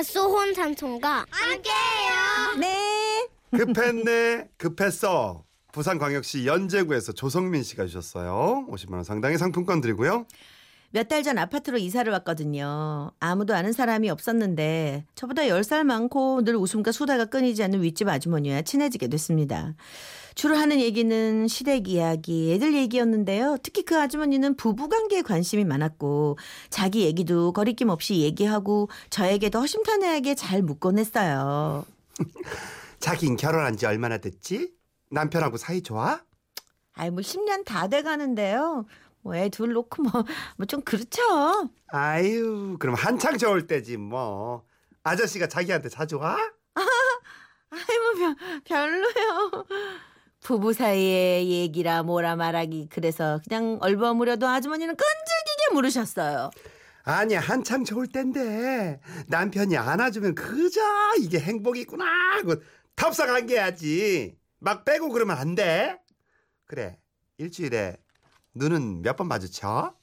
갓소혼 삼촌과 함께해요. 네. 급했네, 급했어. 부산광역시 연제구에서 조성민 씨가 주셨어요. 50만 원 상당의 상품권 드리고요. 몇 달 전 아파트로 이사를 왔거든요. 아무도 아는 사람이 없었는데 저보다 10살 많고 늘 웃음과 수다가 끊이지 않는 윗집 아주머니와 친해지게 됐습니다. 주로 하는 얘기는 시댁 이야기, 애들 얘기였는데요. 특히 그 아주머니는 부부관계에 관심이 많았고 자기 얘기도 거리낌 없이 얘기하고 저에게도 허심탄회하게 잘 묻곤 했어요. 자긴 결혼한 지 얼마나 됐지? 남편하고 사이 좋아? 아이 뭐 10년 다 돼가는데요. 뭐 애 둘 놓고 뭐 뭐 좀 그렇죠. 아유, 그럼 한창 좋을 때지 뭐. 아저씨가 자기한테 자주 와? 아이 뭐 별, 별로요. 부부 사이의 얘기라 뭐라 말하기 그래서 그냥 얼버무려도 아주머니는 끈질기게 물으셨어요. 아니 한창 좋을 텐데 남편이 안아주면 그저 이게 행복이구나 하고 탑사관계야지 막 빼고 그러면 안 돼. 그래 일주일에 눈은 몇번 마주쳐?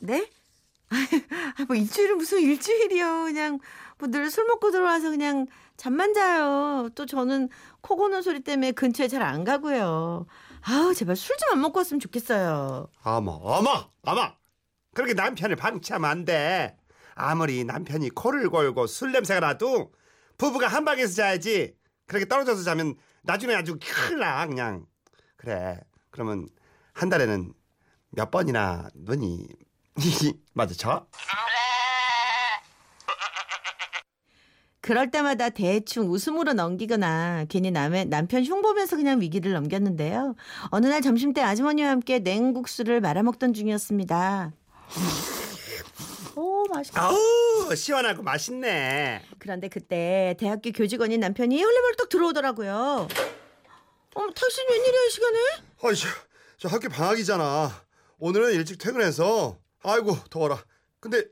네? 아, 뭐 일주일은 무슨 일주일이요. 그냥 뭐 늘 술 먹고 들어와서 그냥 잠만 자요. 또 저는 코 고는 소리 때문에 근처에 잘 안 가고요. 아우 제발 술 좀 안 먹고 왔으면 좋겠어요. 어머 어머 어머 그렇게 남편을 방치하면 안 돼. 아무리 남편이 코를 골고 술 냄새가 나도 부부가 한 방에서 자야지. 그렇게 떨어져서 자면 나중에 아주 큰일 나 그냥. 그래 그러면 한 달에는 몇 번이나 눈이 마주쳐? 그럴 때마다 대충 웃음으로 넘기거나 괜히 남의 남편 흉 보면서 그냥 위기를 넘겼는데요. 어느 날 점심 때 아주머니와 함께 냉국수를 말아먹던 중이었습니다. 오 맛있다. 아우 시원하고 맛있네. 그런데 그때 대학교 교직원인 남편이 헐레벌떡 들어오더라고요. 어머 당신 웬일이야 이 시간에? 아이 저, 저 학교 방학이잖아. 오늘은 일찍 퇴근해서 아이고 더워라. 근데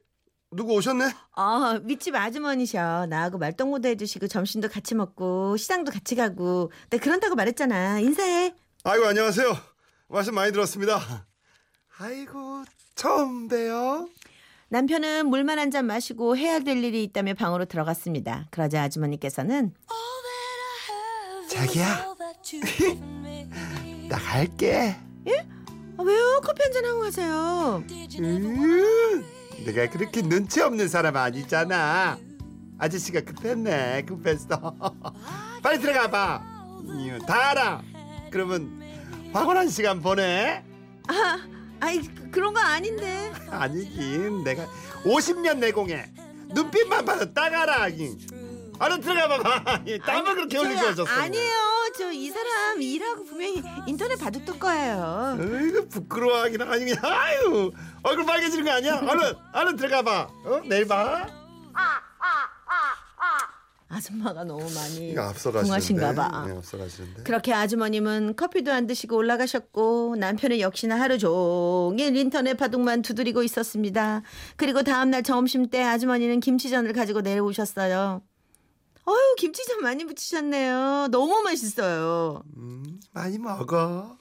누구 오셨네? 아 윗집 아주머니셔. 나하고 말동무도 해주시고 점심도 같이 먹고 시장도 같이 가고. 나 그런다고 말했잖아. 인사해. 아이고 안녕하세요. 말씀 많이 들었습니다. 아이고 처음 봬요. 남편은 물만 한 잔 마시고 해야 될 일이 있다며 방으로 들어갔습니다. 그러자 아주머니께서는 자기야. 나 갈게. 아, 왜요? 커피 한잔 하고 가세요. 음, 내가 그렇게 눈치 없는 사람 아니잖아. 아저씨가 급했네. 급했어. 빨리 들어가 봐. 다 알아. 그러면 황홀한 시간 보내. 아, 아이 그- 그런 거 아닌데. 아니긴 내가 50년 내공에 눈빛만 봐도 딱 알아. 이. 얼른 들어가 봐봐. 이 땀을 그렇게 흘리고 저, 오셨어. 아니에요. 저이 사람 일하고 분명히 인터넷 바둑둘 거예요. 아이고 부끄러워하긴 아니 그냥 아유 얼굴 빨개지는 거 아니야? 얼른 얼른 들어가 봐. 어 내일 봐. 아줌마가 너무 많이 이거 앞서가시는데. 궁하신가 봐. 네, 앞서가시는데. 그렇게 아주머님은 커피도 안 드시고 올라가셨고 남편은 역시나 하루 종일 인터넷 바둑만 두드리고 있었습니다. 그리고 다음날 점심 때 아주머니는 김치전을 가지고 내려오셨어요. 어유 김치전 많이 부치셨네요. 너무 맛있어요. 음, 많이 먹어.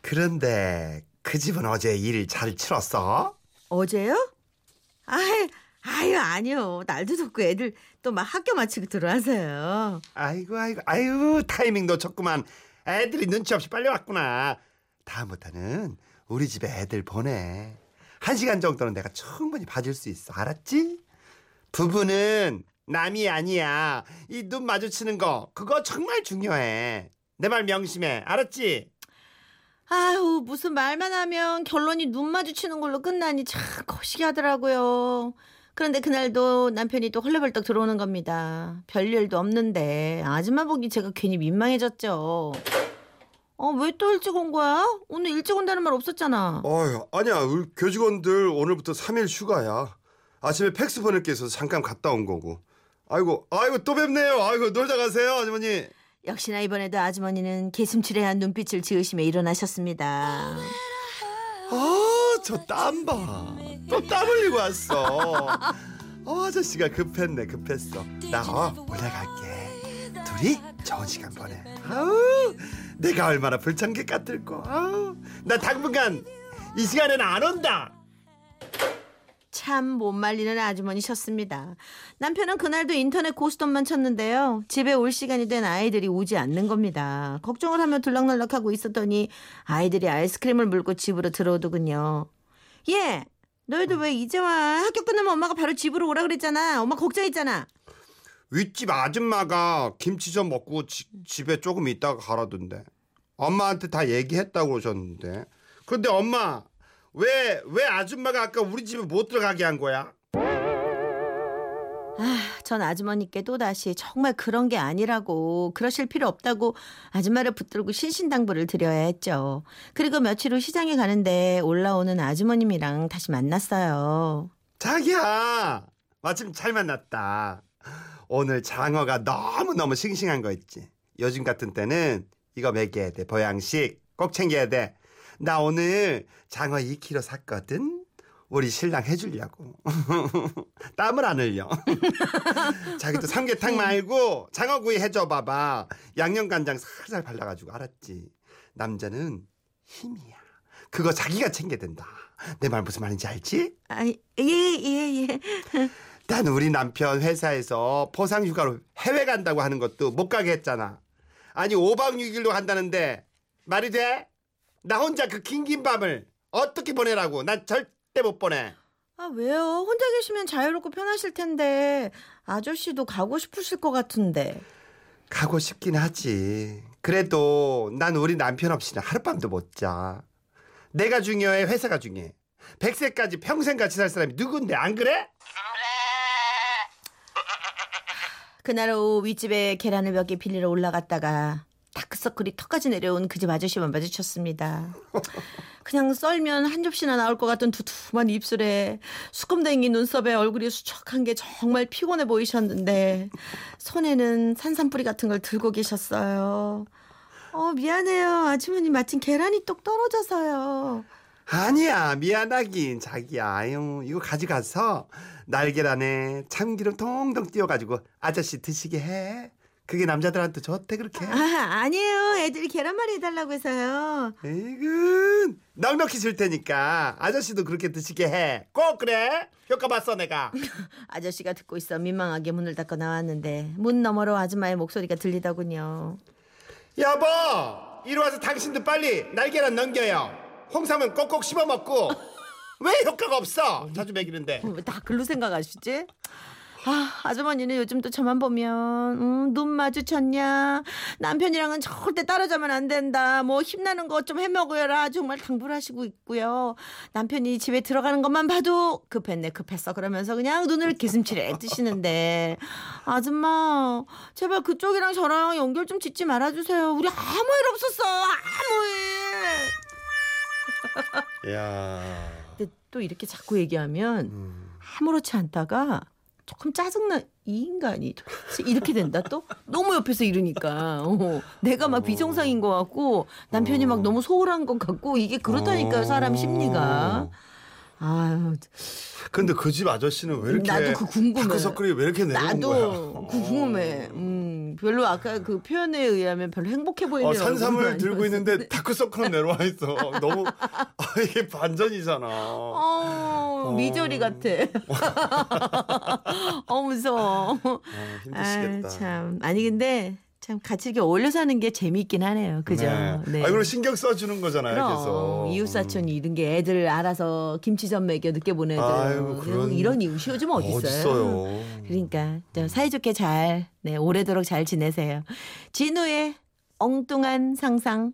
그런데 그 집은 어제 일 잘 치렀어? 어제요? 아유, 아유 아니요. 날도 덥고 애들 또 막 학교 마치고 들어와서요. 아이고 아이고 아유 타이밍 놓쳤구만. 애들이 눈치 없이 빨리 왔구나. 다음부터는 우리 집에 애들 보내. 한 시간 정도는 내가 충분히 봐줄 수 있어. 알았지? 부부는 남이 아니야. 이 눈 마주치는 거 그거 정말 중요해. 내 말 명심해. 알았지? 아유 무슨 말만 하면 결론이 눈 마주치는 걸로 끝나니 참 거시기 하더라고요. 그런데 그날도 남편이 또 헐레벌떡 들어오는 겁니다. 별일도 없는데 아줌마 보기 제가 괜히 민망해졌죠. 어 왜 또 일찍 온 거야? 오늘 일찍 온다는 말 없었잖아. 어휴, 아니야. 우리 교직원들 오늘부터 3일 휴가야. 아침에 팩스 보낼 게 있어서 잠깐 갔다 온 거고. 아이고, 아이고 또 뵙네요. 아이고 놀다 가세요, 아주머니. 역시나 이번에도 아주머니는 개슴츠레 한 눈빛을 지으시며 일어나셨습니다. 아, 저 땀 봐. 또 땀 흘리고 왔어. 어, 아저씨가 급했네, 급했어. 나 어, 올라갈게. 둘이 좋은 시간 보내. 아우, 내가 얼마나 불청객 같을까. 아우, 나 당분간 이 시간에는 안 온다. 참 못 말리는 아주머니셨습니다. 남편은 그날도 인터넷 고스톱만 쳤는데요. 집에 올 시간이 된 아이들이 오지 않는 겁니다. 걱정을 하며 들락날락하고 있었더니 아이들이 아이스크림을 물고 집으로 들어오더군요. 예, 너희들 왜 이제 와? 학교 끝나면 엄마가 바로 집으로 오라 그랬잖아. 엄마 걱정했잖아. 윗집 아줌마가 김치 좀 먹고 지- 집에 조금 있다가 가라던데. 엄마한테 다 얘기했다고 그러셨는데. 근데 엄마 왜 왜 아줌마가 아까 우리 집에 못 들어가게 한 거야? 아, 전 아주머니께 또다시 정말 그런 게 아니라고 그러실 필요 없다고 아줌마를 붙들고 신신당부를 드려야 했죠. 그리고 며칠 후 시장에 가는데 올라오는 아주머님이랑 다시 만났어요. 자기야 마침 잘 만났다. 오늘 장어가 너무 너무 싱싱한 거 있지. 요즘 같은 때는 이거 먹여야 돼. 보양식 꼭 챙겨야 돼. 나 오늘 장어 2kg 샀거든. 우리 신랑 해주려고. 땀을 안 흘려. 자기도 삼계탕 말고 장어구이 해줘 봐봐. 양념간장 살살 발라가지고 알았지. 남자는 힘이야. 그거 자기가 챙겨야 된다. 내 말 무슨 말인지 알지? 아, 예, 예, 예. 난 우리 남편 회사에서 포상 휴가로 해외 간다고 하는 것도 못 가게 했잖아. 아니 5박 6일로 간다는데 말이 돼? 나 혼자 그 긴긴 밤을 어떻게 보내라고? 난 절대 못 보내. 아, 왜요? 혼자 계시면 자유롭고 편하실 텐데 아저씨도 가고 싶으실 것 같은데. 가고 싶긴 하지. 그래도 난 우리 남편 없이는 하룻밤도 못 자. 내가 중요해, 회사가 중요해. 100세까지 평생 같이 살 사람이 누군데 안 그래? 그날 오후 윗집에 계란을 몇 개 빌리러 올라갔다가 다크서클이 턱까지 내려온 그 집 아저씨만 마주쳤습니다. 그냥 썰면 한 접시나 나올 것 같은 두툼한 입술에 수컴댕이 눈썹에 얼굴이 수척한 게 정말 피곤해 보이셨는데 손에는 산삼뿌리 같은 걸 들고 계셨어요. 어 미안해요 아주머니 마침 계란이 똑 떨어져서요. 아니야 미안하긴 자기야 아유 이거 가져가서 날계란에 참기름 통통 띄워가지고 아저씨 드시게 해 그게 남자들한테 좋대 그렇게 아 아니에요. 애들이 계란말이 해달라고 해서요. 에이군. 넉넉히 줄 테니까 아저씨도 그렇게 드시게 해 꼭 그래. 효과 봤어 내가. 아저씨가 듣고 있어. 민망하게 문을 닫고 나왔는데 문 너머로 아줌마의 목소리가 들리더군요. 여보 이리 와서 당신도 빨리 날계란 넘겨요. 홍삼은 꼭꼭 씹어 먹고. 왜 효과가 없어? 자주 먹이는데. 왜 다 글로 생각하시지? 아, 아주머니는 요즘 또 저만 보면 음, 눈 마주쳤냐? 남편이랑은 절대 따라자면 안 된다. 뭐 힘나는 것좀 해먹어라. 정말 당부를 하시고 있고요. 남편이 집에 들어가는 것만 봐도 급했네 급했어. 그러면서 그냥 눈을 개슴치레 뜨시는데. 아줌마 제발 그쪽이랑 저랑 연결 좀 짓지 말아주세요. 우리 아무 일 없었어 아무 일. 야. 근데 또 이렇게 자꾸 얘기하면 음. 아무렇지 않다가 조금 짜증나 이 인간이. 이렇게 된다 또? 너무 옆에서 이러니까. 어, 내가 막 비정상인 것 같고 남편이 막 너무 소홀한 것 같고 이게 그렇다니까요 사람 심리가 아유 근데 그 집 아저씨는 왜 이렇게 나도 그 궁금해. 다크서클이 왜 이렇게 내려온 거야 나도 궁금해 음 별로 아까 그 표현에 의하면 별로 행복해 보이는 어, 산삼을 들고. 있는데 다크서클은 내려와 있어. 너무 아, 이게 반전이잖아. 어, 미저리 같아. 어, 무서워. 아, 힘드시겠다. 아, 참. 아니, 근데 참 같이 이렇게 어울려 사는 게 재미있긴 하네요. 그죠? 네. 아, 그리고 신경 써주는 거잖아요. 그럼 계속. 이웃사촌이 이런 게 애들 알아서 김치전 먹여 늦게 보내들 아이고, 그런- 이런 이웃이 요즘 어디 있어요? 어딨어요? 그러니까 저 사이좋게 잘 네, 오래도록 잘 지내세요. 진우의 엉뚱한 상상